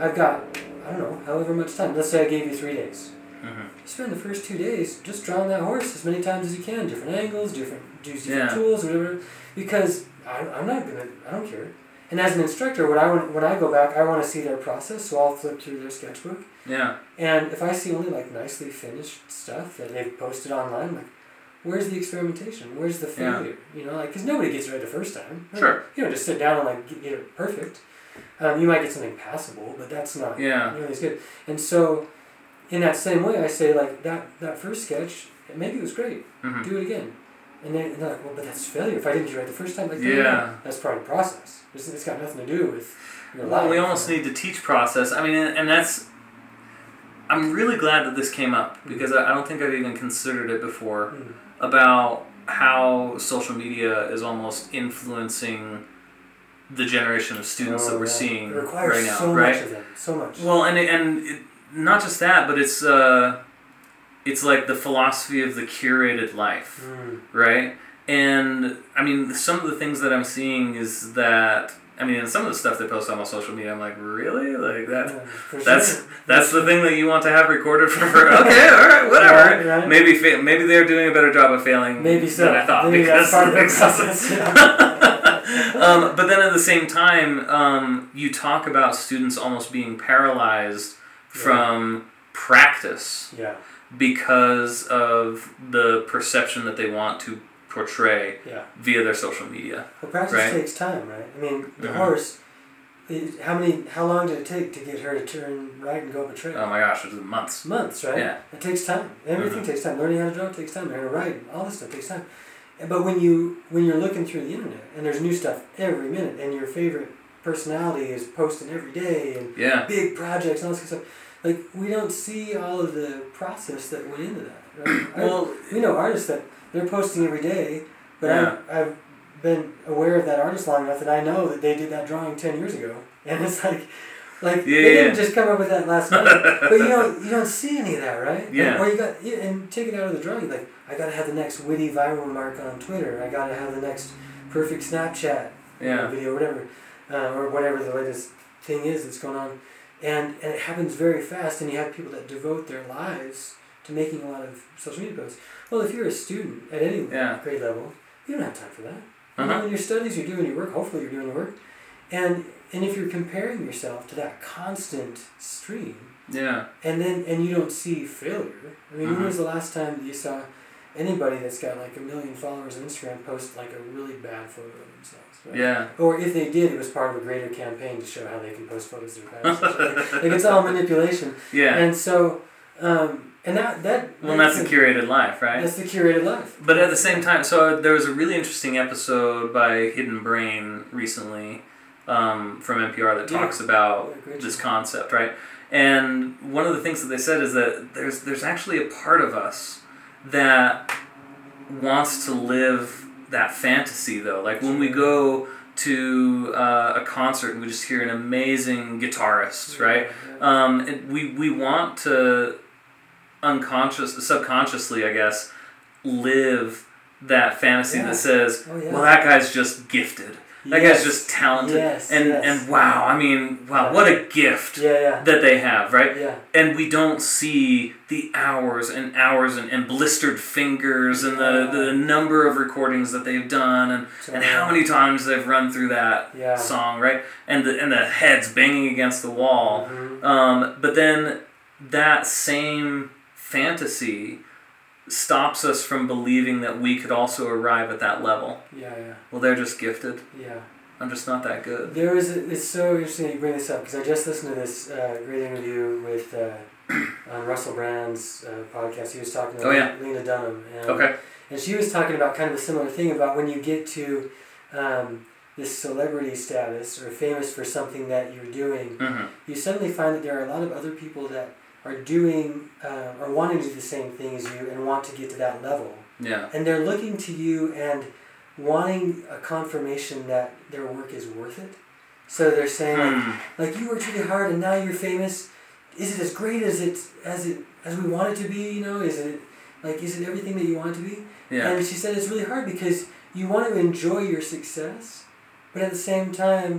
I've got I don't know however much time. Let's say I gave you three days. Mm-hmm. You spend the first two days just drawing that horse as many times as you can, different angles, different use different Yeah. tools, whatever. Because I, I'm not gonna I don't care. And as an instructor, when I want, when I go back, I want to see their process, so I'll flip through their sketchbook. Yeah. And if I see only like nicely finished stuff that they've posted online, like, where's the experimentation? Where's the Yeah. failure? You know, like, because nobody gets it right the first time. Sure. You don't just sit down and like get, get it perfect. Um, you might get something passable, but that's not Yeah. nearly as good. And so, in that same way, I say like that that first sketch, maybe it was great. Mm-hmm. Do it again. And then and they're like, well, but that's failure. If I didn't it right the first time, like, Yeah. that's part of the process. It's, it's got nothing to do with your Well, life. we almost need to teach process. I mean, and, and that's. I'm really glad that this came up because I, I don't think I've even considered it before Mm. about how social media is almost influencing the generation of students Oh, that we're yeah. seeing It requires right now, so right? much. So much. Well, and it, and it, not just that, but it's uh, it's like the philosophy of the curated life, Mm. right? And I mean, some of the things that I'm seeing is that I mean, some of the stuff they post on my social media, I'm like, really, like that. Yeah, That's sure. that's the thing that you want to have recorded for. okay, all right, whatever. Right, right. Maybe fa- maybe they're doing a better job of failing Maybe so. than I thought Maybe because part of the because- process. Yeah. um, but then at the same time, um, you talk about students almost being paralyzed from practice yeah, because of the perception that they want to portray yeah. via their social media. Well, practice Right. takes time, right? I mean, the Mhm. horse. It, how many? How long did it take to get her to turn right and go up a trail? Oh my gosh, it was months. Months, right? Yeah. It takes time. Everything Mhm. takes time. Learning how to draw takes time. Learning how to write, all this stuff takes time. But when you when you're looking through the internet and there's new stuff every minute, and your favorite personality is posting every day, and Yeah. big projects and all this kind of stuff, like we don't see all of the process that went into that. Right? I- Well, we know artists that they're posting every day, but Yeah. I've, I've been aware of that artist long enough that I know that they did that drawing ten years ago, and it's like, like Yeah, they yeah. didn't just come up with that last night. but you don't you don't see any of that, right? Yeah. Or you got yeah, and take it out of the drawing. Like I gotta have the next witty viral mark on Twitter. I gotta have the next perfect Snapchat yeah. video, whatever, uh, or whatever the latest thing is that's going on, and and it happens very fast. And you have people that devote their lives to making a lot of social media posts. Well, if you're a student at any Yeah. grade level, you don't have time for that. You Uh-huh. know, in your studies, you're doing your work. Hopefully, you're doing your work, and and if you're comparing yourself to that constant stream, Yeah. and then and you don't see failure. I mean, Mhm. when was the last time you saw anybody that's got like a million followers on Instagram post like a really bad photo of themselves? Right? Yeah. Or if they did, it was part of a greater campaign to show how they can post photos of their past. like, it's all manipulation. Yeah. And so, um, and that that Well, that's the curated life, right? That's the curated life. But at the same time, so there was a really interesting episode by Hidden Brain recently um, from NPR that Yeah. talks about Yeah, this concept, right? And one of the things that they said is that there's there's actually a part of us that wants to live that fantasy though. Like when we go to uh, a concert and we just hear an amazing guitarist, right? Um, and we we want to unconscious, subconsciously, I guess, live that fantasy Yeah. that says, Oh, yeah. "Well, that guy's just gifted. That Yes. guy's just talented." Yes, and yes. and wow, I mean, wow, what a gift Yeah, yeah. that they have, right? Yeah. and we don't see the hours and hours and, and blistered fingers and the, the number of recordings that they've done and, and how many times they've run through that Yeah. song right and the and the heads banging against the wall Mhm. um, but then that same fantasy stops us from believing that we could also arrive at that level Yeah, yeah, well they're just gifted yeah. i'm just not that good There is. a, it's so interesting you bring this up because I just listened to this uh, great interview with uh, on Russell Brand's uh, podcast. He was talking to Oh, yeah. Lena Dunham, and, okay and she was talking about kind of a similar thing about when you get to um, this celebrity status or famous for something that you're doing, hmm you suddenly find that there are a lot of other people that are doing uh, or wanting to do the same thing as you and want to get to that level. yeah And they're looking to you and wanting a confirmation that their work is worth it. So they're saying like, Hmm. like you worked really hard and now you're famous. Is it as great as it as it as we want it to be? You know, is it like is it everything that you want it to be? yeah And she said it's really hard because you want to enjoy your success, but at the same time,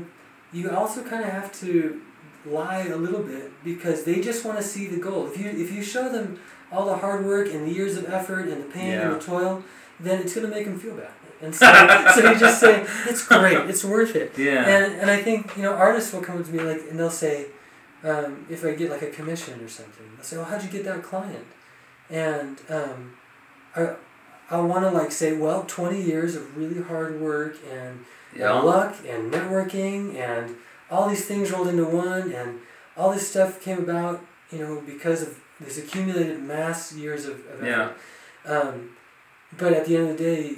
you also kind of have to lie a little bit because they just want to see the goal. If you if you show them all the hard work and the years of effort and the pain and the toil, then it's gonna make them feel bad. And so, so you just say it's great, it's worth it. yeah And and I think you know artists will come up to me like and they'll say, um, if I get like a commission or something, they'll say, "Well, how'd you get that client?" And um, I I want to like say, well, twenty years of really hard work and, yeah and luck and networking and all these things rolled into one and all this stuff came about, you know, because of this accumulated mass years of, of Yeah. effort. Um, but at the end of the day,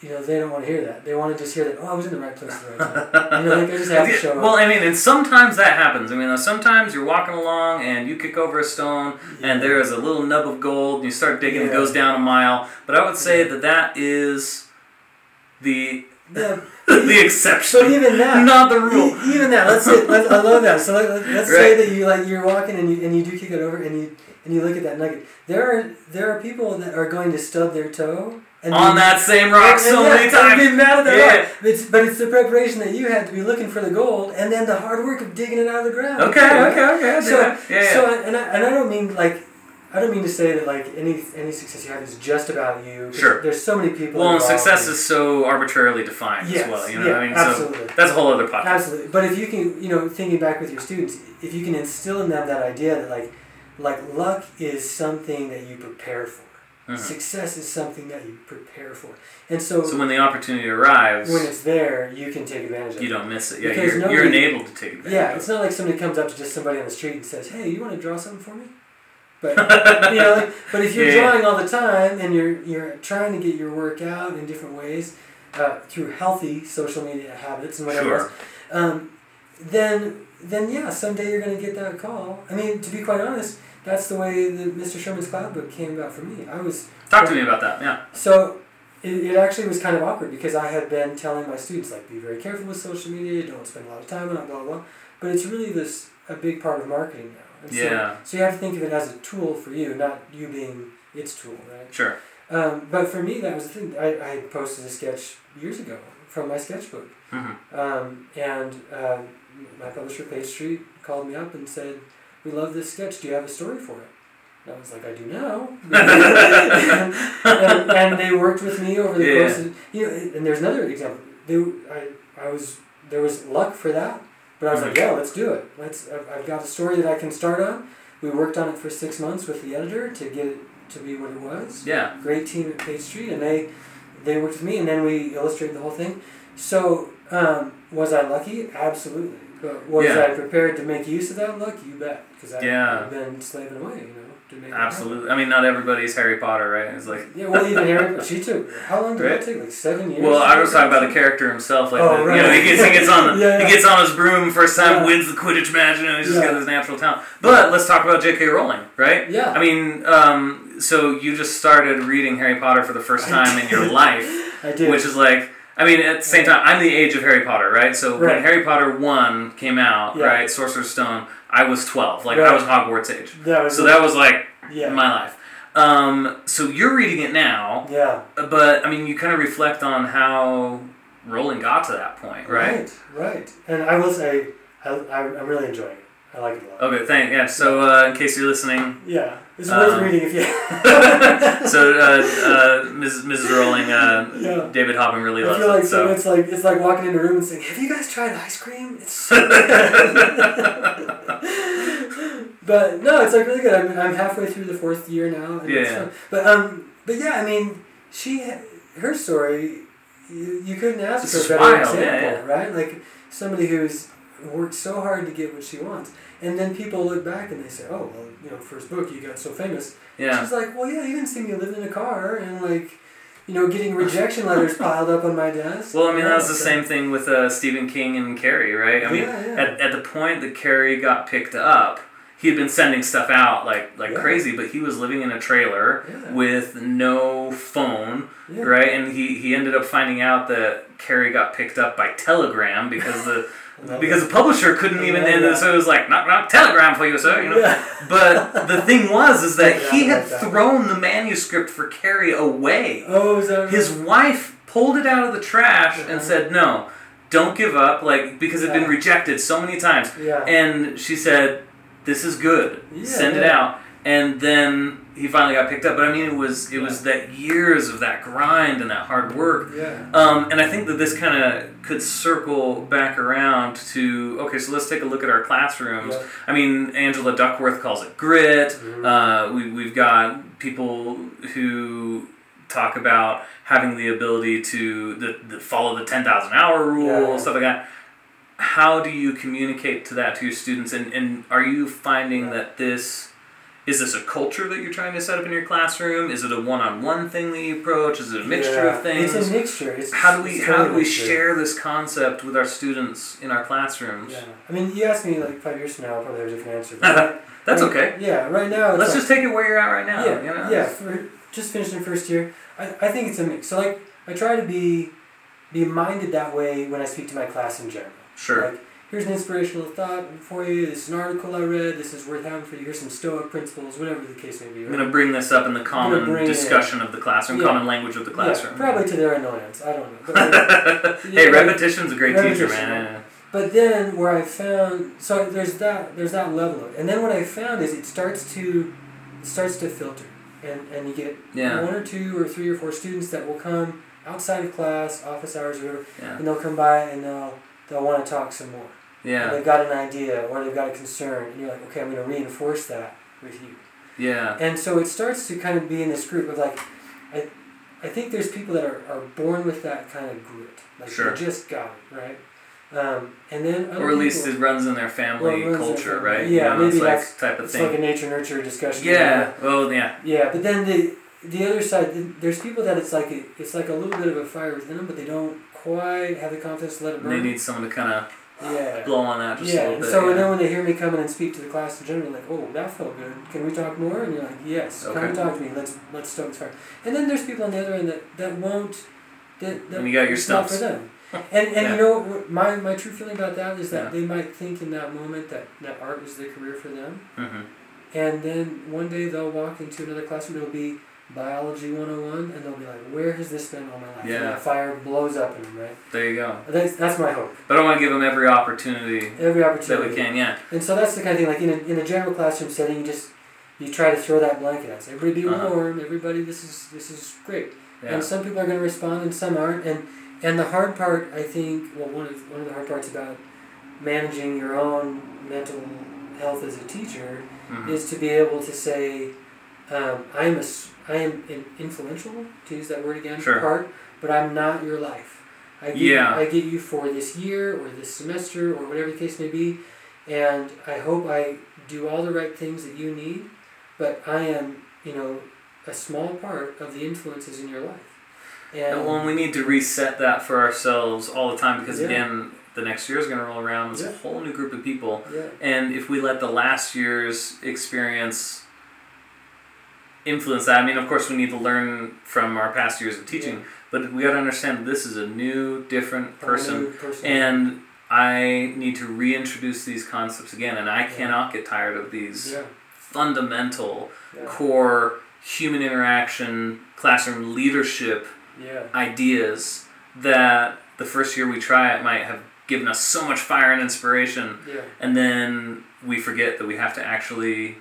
you know, they don't want to hear that. They want to just hear that, oh, I was in the right place at the right time. you know, like I just have to show well, up. I mean, and sometimes that happens. I mean, sometimes you're walking along and you kick over a stone and there is a little nub of gold and you start digging, and it goes down a mile. But I would say Yeah. that that is the Yeah, the exception, but even that, not the rule. E- even that, let's say, let, I love that. So let, let's Right. say that you like you're walking and you and you do kick it over and you and you look at that nugget. There are there are people that are going to stub their toe and On be- that same rock and- so and yeah, many and times. be mad at that Yeah. rock. But it's, but it's the preparation that you had to be looking for the gold and then the hard work of digging it out of the ground. Okay, too. okay, okay. So, yeah, yeah. so and I, and I don't mean like I don't mean to say that like any any success you have is just about you. Sure. There's so many people. well, success and- is so arbitrarily defined Yes, as well. You know yeah, what I mean? absolutely. So that's a whole other podcast. Absolutely, but if you can, you know, thinking back with your students, if you can instill in them that idea that like, like luck is something that you prepare for. Mhm. Success is something that you prepare for, and so, So when the opportunity arrives, when it's there, you can take advantage of it. you don't miss it. Yeah, Because you're, nobody- you're enabled to take advantage. Yeah, it's not like somebody comes up to just somebody on the street and says, "Hey, you want to draw something for me?" But you know, like, but if you're Yeah, drawing all the time and you're you're trying to get your work out in different ways uh, through healthy social media habits and whatever, Sure. else, um, then then yeah, someday you're gonna get that call. I mean, to be quite honest, that's the way the Mr. Sherman's Cloud Book came about for me. I was Talk to me about that. Yeah. so it, it actually was kind of awkward because I had been telling my students like be very careful with social media, don't spend a lot of time on it, blah blah blah. But it's really this a big part of marketing. And Yeah. So you have to think of it as a tool for you, not you being its tool, right? Sure. Um, but for me, that was the thing. I, I posted a sketch years ago from my sketchbook, hmm um, and um, my publisher Page Street called me up and said, "We love this sketch. Do you have a story for it?" And I was like, "I do now." and, and, and they worked with me over the Yeah. course of you know. And there's another example. They, I, I was there was luck for that, but I was like. "Yeah, let's do it. Let's. I've, I've got a story that I can start on." We worked on it for six months with the editor to get it to be what it was Yeah. great team at Page Street, and they they worked with me, and then we illustrated the whole thing. So um, was I lucky? Absolutely. But was Yeah. I prepared to make use of that luck? You bet, because I've Yeah. been slaving away, you know, to make. Absolutely. I mean, not everybody's Harry Potter, right? It's like. Yeah, well, even Harry, she took how long did Right. that take? Like seven years. Well, I was talking about the character himself. Like, Oh, the, right. you know, he gets, he gets on the, Yeah, yeah. he gets on his broom first time, Yeah. wins the Quidditch match, and he's just got his natural talent. But let's talk about J.K. Rowling, right? Yeah. I mean, um, so you just started reading Harry Potter for the first time in your life. I do. which is like. I mean, at the same time, I'm the age of Harry Potter, right? So when Harry Potter one came out, Yeah. right, Sorcerer's Stone, I was 12. Like I was Hogwarts age. that was So that was like yeah, my life. Um, so you're reading it now, yeah, but I mean, you kind of reflect on how Rowling got to that point, right? right, right. And I will say, I, I, I'm really enjoying it. I like it a lot. Okay, thank yeah. So uh, in case you're listening, Yeah, it's worth Um, reading if you. so uh, uh, Mrs. Mrs. Rowling, uh, Yeah. David Habben really I loves feel like it. So it's like it's like walking in a room and saying, "Have you guys tried ice cream? It's so good." but no, it's like really good. I'm, I'm halfway through the fourth year now. It's Yeah. But um, but yeah, I mean, she her story, you, you couldn't ask This for a better yeah, example, right? Like somebody who's worked so hard to get what she wants, and then people look back and they say, "Oh, well, you know, first book you got so famous." yeah, She's like, well, yeah, you didn't see me living in a car and like, you know, getting rejection letters piled up on my desk. well, I mean that was the So- same thing with uh, Stephen King and Carrie, right? I mean, Yeah, yeah. at, at the point that Carrie got picked up, he had been sending stuff out like like Yeah. crazy, but he was living in a trailer Yeah. with no phone, Yeah. right? And he, he ended up finding out that Carrie got picked up by telegram because the because the publisher couldn't even and yeah. so it was like knock knock telegram for you, sir. You know. Yeah. But the thing was is that Yeah, he had like that. thrown the manuscript for Carrie away. Oh, is that His wife pulled it out of the trash and said, "No, don't give up," like because it had been rejected so many times. Yeah. And she said, "This is good. Send it out." And then he finally got picked up. But I mean, it was it was that years of that grind and that hard work. yeah. Um, and I think that this kind of could circle back around to okay. So let's take a look at our classrooms. Yeah. I mean, Angela Duckworth calls it grit. Mhm. Uh, we we've got people who talk about having the ability to the, the follow the ten thousand hour rule Yeah. stuff like that. How do you communicate to that to your students? And, and are you finding that this is this a culture that you're trying to set up in your classroom? Is it a one on one thing that you approach? Is it a mixture Yeah. of things? It's a mixture. It's, how do we how do we mixture. share this concept with our students in our classrooms? Yeah. I mean, you asked me like five years from now, I'll probably have a different answer. Right- That's right- okay. Yeah. Right now, it's Let's like- just take it where you're at right now. yeah, you know? yeah. For just finished in first year, I, I think it's a mix. So like, I try to be be minded that way when I speak to my class in general. Sure. Like, here's an inspirational thought for you. This is an article I read. This is worth having for you. Here's some Stoic principles, whatever the case may be. I'm going to bring this up in the common discussion of the classroom, Yeah. common language of the classroom. Yeah, probably to their annoyance. I don't know. But, like, hey, yeah, repetition's a great teacher, repetition, man. but then where I found so there's that there's that level of it. and then what I found is it starts to it starts to filter and and you get Yeah. one or two or three or four students that will come outside of class, office hours or whatever, Yeah. and they'll come by and they'll they'll want to talk some more. Yeah. they've got an idea or they've got a concern, and you're like, okay, I'm going to reinforce that with you. Yeah. And so it starts to kind of be in this group of like, I, I think there's people that are, are born with that kind of grit. Like Sure. they just got it, right? Um, and then Or at least people, it runs in their family it their culture, family. right? Yeah, you know, it's maybe like that's- type of it's thing. like a nature nurture discussion. yeah. Well, yeah. Yeah, but then the the other side, there's people that it's like a, it's like a little bit of a fire within them, but they don't quite have the confidence to let it burn. They need someone to kind of yeah. blow on that just a yeah, little and bit. so yeah. and then when they hear me come in and speak to the class in general, like, oh, that felt good. Can we talk more? And you're like, yes, come Okay. and talk to me. Let's let's stoke this fire. And then there's people on the other end that, that won't. That, that And you got your stuff not for them. And and Yeah. you know my my true feeling about that is that Yeah. they might think in that moment that that art is the career for them, hmm and then one day they'll walk into another classroom. It'll be biology 101 and they'll be like where has this been all my life and Yeah. that fire blows up in them right There you go. that's, that's my hope But I want to give them every opportunity every opportunity that we can. Yeah. And so that's the kind of thing, like in a, in a general classroom setting, you just you try to throw that blanket out. Say, everybody be Uh-huh. warm. Everybody, this is this is great. Yeah. And some people are going to respond, and some aren't. And and the hard part, I think, well, one of one of the hard parts about managing your own mental health as a teacher Mhm. is to be able to say, um, I am a I am an influential to use that word again Sure. part, but I'm not your life. I get, Yeah. I get you for this year or this semester or whatever the case may be, and I hope I do all the right things that you need, but I am, you know, a small part of the influences in your life. And And well, we need to reset that for ourselves all the time because Yeah. again, the next year is going to roll around. There's Yeah. a whole new group of people, yeah, and if we let the last year's experience influence that. I mean, of course, we need to learn from our past years of teaching, Yeah. but we got to understand this is a new, different person, new person. and I need to reintroduce these concepts again. And I Yeah. cannot get tired of these yeah, fundamental, core human interaction, classroom leadership ideas that the first year we try it might have given us so much fire and inspiration, and then we forget that we have to actually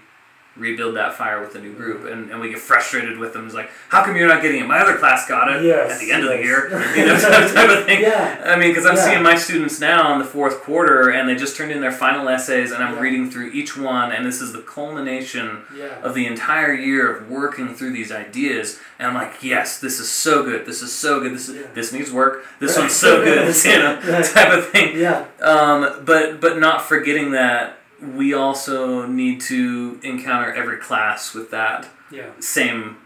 rebuild that fire with a new group and, and we get frustrated with them it's like how come you're not getting it my other class got it Yes, at the end of the year you know type of thing Yeah. i mean because i'm Yeah. seeing my students now in the fourth quarter and they just turned in their final essays and i'm Yeah. reading through each one and this is the culmination yeah. of the entire year of working through these ideas and i'm like yes this is so good this is so good this is, this needs work this Right. one's so good you know Right. type of thing Yeah, um, but but not forgetting that we also need to encounter every class with that yeah, same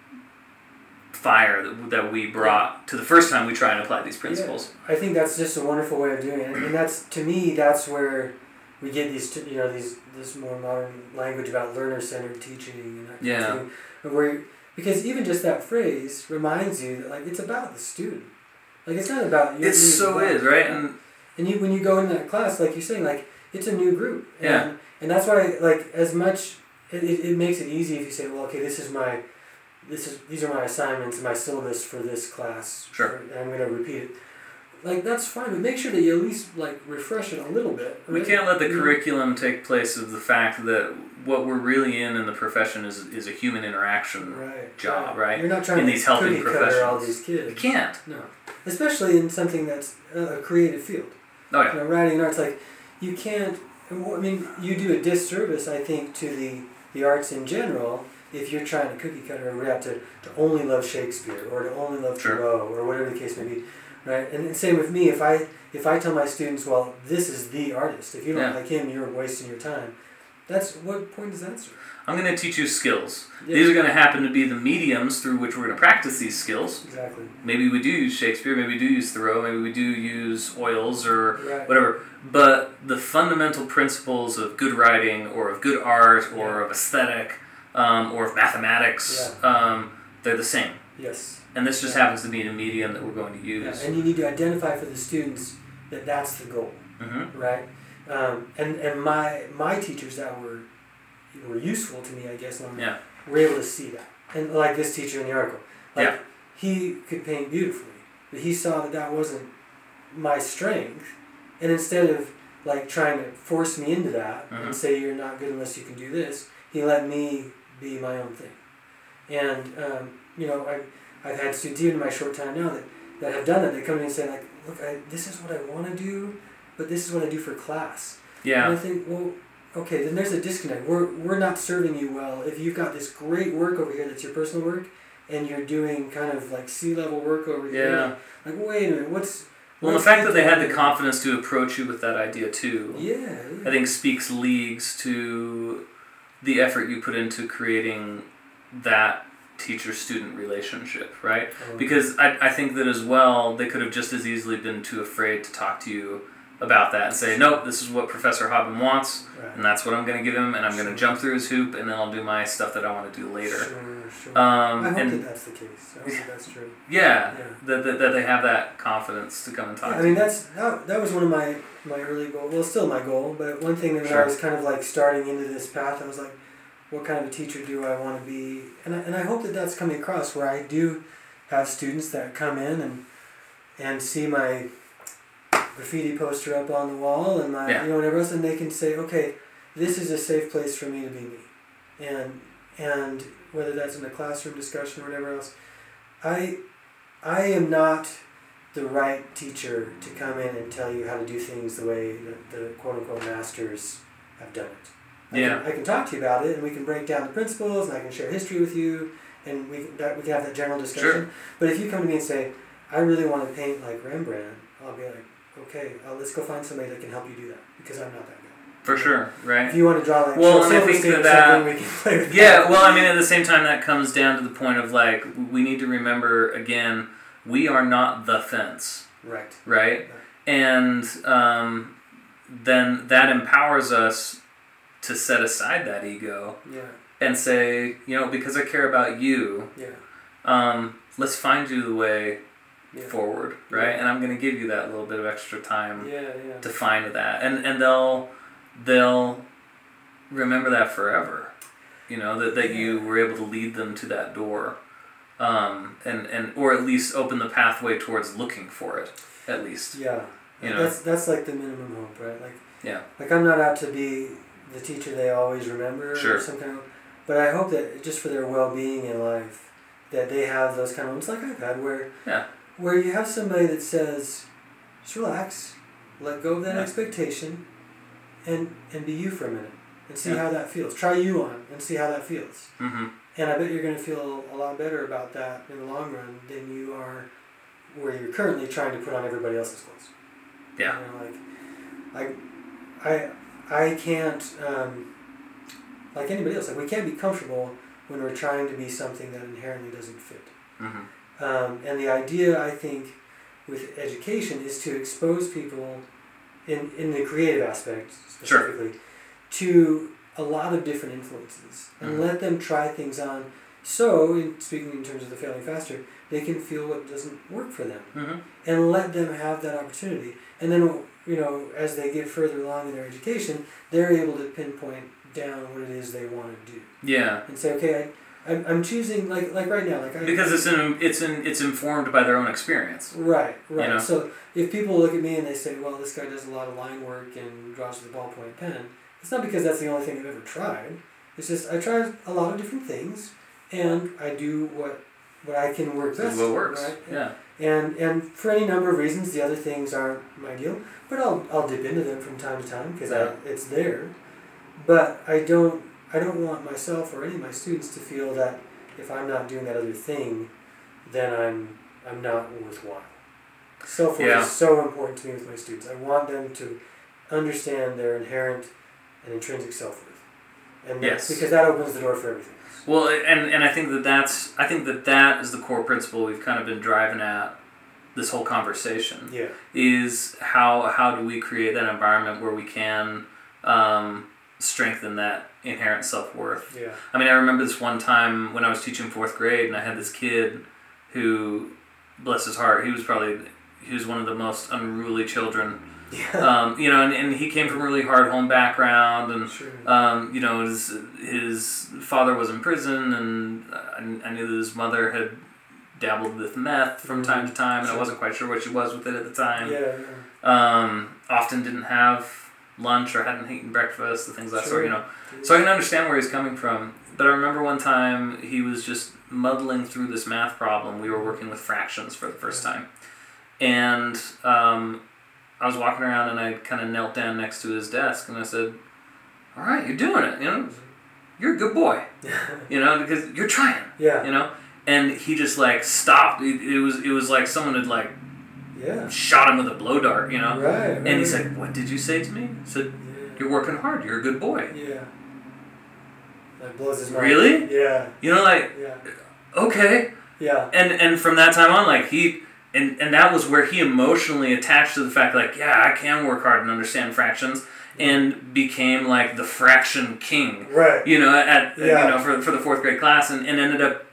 fire that, that we brought to the first time we try and apply these principles. I think that's just a wonderful way of doing it, and that's to me that's where we get these you know these this more modern language about learner centered teaching and that Yeah. and where because even just that phrase reminds you that like it's about the student, like it's not about you. It so is right, and And you when you go in that class, like you're saying, like it's a new group. And, Yeah. And that's why, like, as much it, it, makes it easy if you say, well, okay, this is my, this is these are my assignments, my syllabus for this class. Sure. And I'm gonna repeat it. Like that's fine, but make sure that you at least like refresh it a little bit. we can't let the curriculum take place of the fact that what we're really in in the profession is is a human interaction. Right. job, right? You're not trying In to these helping cutter all these kids. you can't. No, especially in something that's a creative field. Oh yeah. you know, writing and arts like you can't I mean you do a disservice I think to the the arts in general if you're trying to cookie cutter or have to, to only love Shakespeare or to only love Sure. Thoreau or whatever the case may be right and, and same with me if I if I tell my students well this is the artist if you don't Yeah. like him you're wasting your time that's what point does that serve I'm going to teach you skills. Yeah. These are going to happen to be the mediums through which we're going to practice these skills. exactly Maybe we do use Shakespeare, maybe we do use Thoreau, maybe we do use oils or right whatever. But the fundamental principles of good writing or of good art or Yeah. of aesthetic um, or of mathematics, um, they're the same. yes And this just Yeah. happens to be the medium that we're going to yeah. use. and you need to identify for the students that that's the goal hmm right? Um, and and my my teachers that were were useful to me, I guess, and Yeah. were able to see that. And like this teacher in the article, like Yeah. he could paint beautifully, but he saw that that wasn't my strength, and instead of like trying to force me into that Mhm. and say you're not good unless you can do this, he let me be my own thing. And um, you know, I I've had students even in my short time now that, that have done that. They come in and say like, look, I, this is what I want to do, but this is what I do for class. And I think, well, okay, then there's a disconnect. We're, we're not serving you well if you've got this great work over here that's your personal work, and you're doing kind of like sea level work over here. Yeah. Like, wait a minute, what's. Well, the fact that they had the confidence to approach you with that idea too, Yeah. yeah. I think speaks leagues to the effort you put into creating that teacher student relationship, right? Um, Because I, I think that as well, they could have just as easily been too afraid to talk to you about that and say, nope, this is what Professor Habben wants, right. and that's what I'm going to give him, and I'm going to jump through his hoop, and then I'll do my stuff that I want to do later. Sure, sure. Um, I hope and that that's the case. I hope that that's true. yeah, Yeah. That, that, that they have that confidence to come and talk Yeah, to I mean that's that, that was one of my my early goals. Well, still my goal, but one thing that when Sure. I was kind of like starting into this path, I was like, what kind of a teacher do I want to be? And I, and I hope that that's coming across where I do have students that come in and and see my graffiti poster up on the wall and my Yeah. you know whatever else, and they can say, okay, this is a safe place for me to be me, and and whether that's in a classroom discussion or whatever else, I I am not the right teacher to come in and tell you how to do things the way that the quote unquote masters have done it. I Yeah. Can, I can talk to you about it and we can break down the principles and I can share history with you and we, that, we can have that general discussion. Sure. But if you come to me and say, I really want to paint like Rembrandt, I'll be like, okay, uh, let's go find somebody that can help you do that because I'm not that guy. For sure, right? If you want to draw like Well, and I think or that we can play with Yeah, that. well, I mean, at the same time, that comes down to the point of like, we need to remember again, we are not the fence, Right. right? And um, then that empowers us to set aside that ego Yeah. and say, you know, because I care about you, Yeah. um, let's find you the way Yeah. forward, right? And I'm going to give you that little bit of extra time Yeah. Yeah. to find that, and and they'll they'll remember that forever. You know that, that you were able to lead them to that door, um, and and or at least open the pathway towards looking for it. At least, Yeah. You know? That's that's like the minimum hope, right? Like yeah, like I'm not out to be the teacher they always remember Sure. or some kind of but I hope that just for their well being in life that they have those kind of moments like I've had where Yeah. Where you have somebody that says, just relax, let go of that Yeah. expectation and and be you for a minute and see Yeah. how that feels. Try you on and see how that feels. mm-hmm. And I bet you're gonna feel a lot better about that in the long run than you are where you're currently trying to put on everybody else's clothes. yeah, You know, like, I, I, I can't, um, like anybody else, like we can't be comfortable when we're trying to be something that inherently doesn't fit. mm-hmm. Um, and the idea, I think, with education is to expose people in, in the creative aspect Sure. specifically to a lot of different influences and Mhm. let them try things on so, in, speaking in terms of the failing faster, they can feel what doesn't work for them Mm-hmm. and let them have that opportunity. And then, you know, as they get further along in their education, they're able to pinpoint down what it is they want to do yeah. and say, okay, I, I'm, I'm choosing like like right now, like I Because it's in, it's in, it's informed by their own experience. right, right. You know? So if people look at me and they say, well, this guy does a lot of line work and draws with a ballpoint pen, it's not because that's the only thing I've ever tried. It's just I tried a lot of different things, and I do what what I can work best. what works. Right? Yeah. And and for any number of reasons, the other things aren't my deal. But I'll I'll dip into them from time to time because Yeah. it's there. But I don't I don't want myself or any of my students to feel that if I'm not doing that other thing, then I'm I'm not worthwhile. Self worth Yeah. is so important to me with my students. I want them to understand their inherent and intrinsic self worth, and Yes. because that opens the door for everything. else. Well, and and I think that that's I think that that is the core principle we've kind of been driving at this whole conversation Yeah. is how how do we create that environment where we can um, strengthen that inherent self worth. Yeah. I mean, I remember this one time when I was teaching fourth grade, and I had this kid who, bless his heart, he was probably he was one of the most unruly children. Yeah. Um, you know, and, and he came from a really hard home background, and sure. um, you know, his his father was in prison, and I, I knew that his mother had dabbled with meth from time to time, and I wasn't quite sure what she was with it at the time. yeah. yeah. Um, often didn't have lunch or hadn't eaten breakfast, the things of that sort, you know. So I can understand where he's coming from. But I remember one time he was just muddling through this math problem. We were working with fractions for the first time. And um, I was walking around and I kind of knelt down next to his desk and I said, All right, you're doing it, you know? You're a good boy, you know, because you're trying, yeah. you know? And he just like stopped. It, it was it was like someone had like Yeah. shot him with a blow dart, you know? Right. right. And he said, What did you say to me? I said, Yeah. You're working hard, you're a good boy. Yeah. That blows his mind. Really? Yeah. You know, like, Yeah. okay. Yeah. and and from that time on like he and and that was where he emotionally attached to the fact like yeah i can work hard and understand fractions and became like the fraction king Right. you know at Yeah. you know for, for the fourth grade class and, and ended up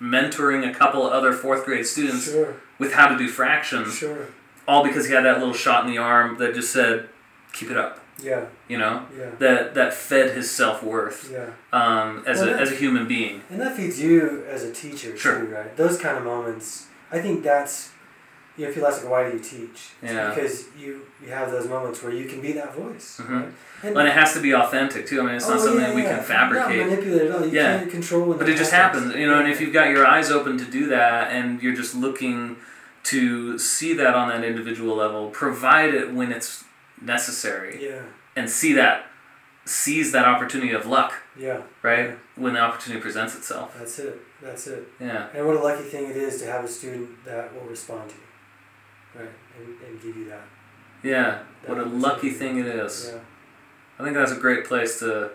mentoring a couple other fourth grade students Sure. With how to do fractions Sure. all because he had that little shot in the arm that just said keep it up Yeah. you know Yeah. that that fed his self-worth Yeah. um, as, Well, a, that- as a human being And that feeds you as a teacher Sure. too, right? Those kind of moments. I think that's you know, people ask like, why do you teach? It's Yeah. Because you you have those moments where you can be that voice. Mhm. Right? And, and it has to be authentic too i mean it's not Oh, something yeah, that we yeah. can fabricate Not manipulate at all. You Yeah. can't control But it just happens. happens, you know. And if you've got your eyes open to do that, and you're just looking to see that on that individual level, provide it when it's necessary, Yeah. and see that, seize that opportunity of luck, Yeah. right? When the opportunity presents itself. That's it. That's it. Yeah, And what a lucky thing it is to have a student that will respond to you, right? And, and give you that. yeah. What a lucky thing it is. Yeah. I think that's a great place to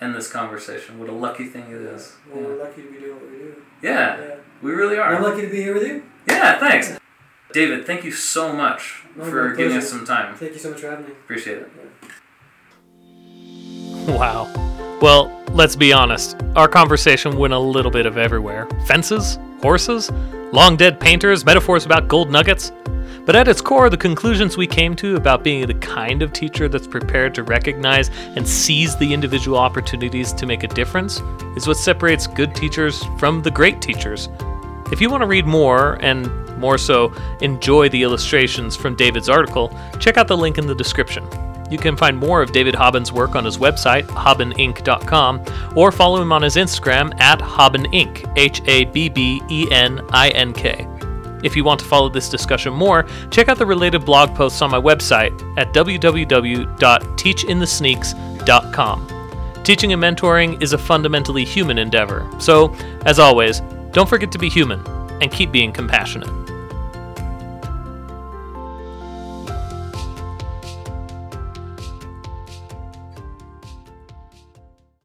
end this conversation. What a lucky thing it is. Well, Yeah, we're lucky to be doing what we do. yeah Yeah. we really are. I'm are. lucky to be here with you. Yeah, thanks. David, thank you so much No, for my giving us some time. Thank you so much for having me. Appreciate it. Yeah. Wow. Well, let's be honest. Our conversation went a little bit of everywhere fences, horses, long dead painters, metaphors about gold nuggets. But at its core, the conclusions we came to about being the kind of teacher that's prepared to recognize and seize the individual opportunities to make a difference is what separates good teachers from the great teachers. If you want to read more, and more so, enjoy the illustrations from David's article, check out the link in the description. You can find more of David Habben's work on his website, habbenink.com, or follow him on his Instagram at habbenink, H A B B E N I N K. If you want to follow this discussion more, check out the related blog posts on my website at www.teachinthesneaks.com. Teaching and mentoring is a fundamentally human endeavor, so, as always, don't forget to be human and keep being compassionate.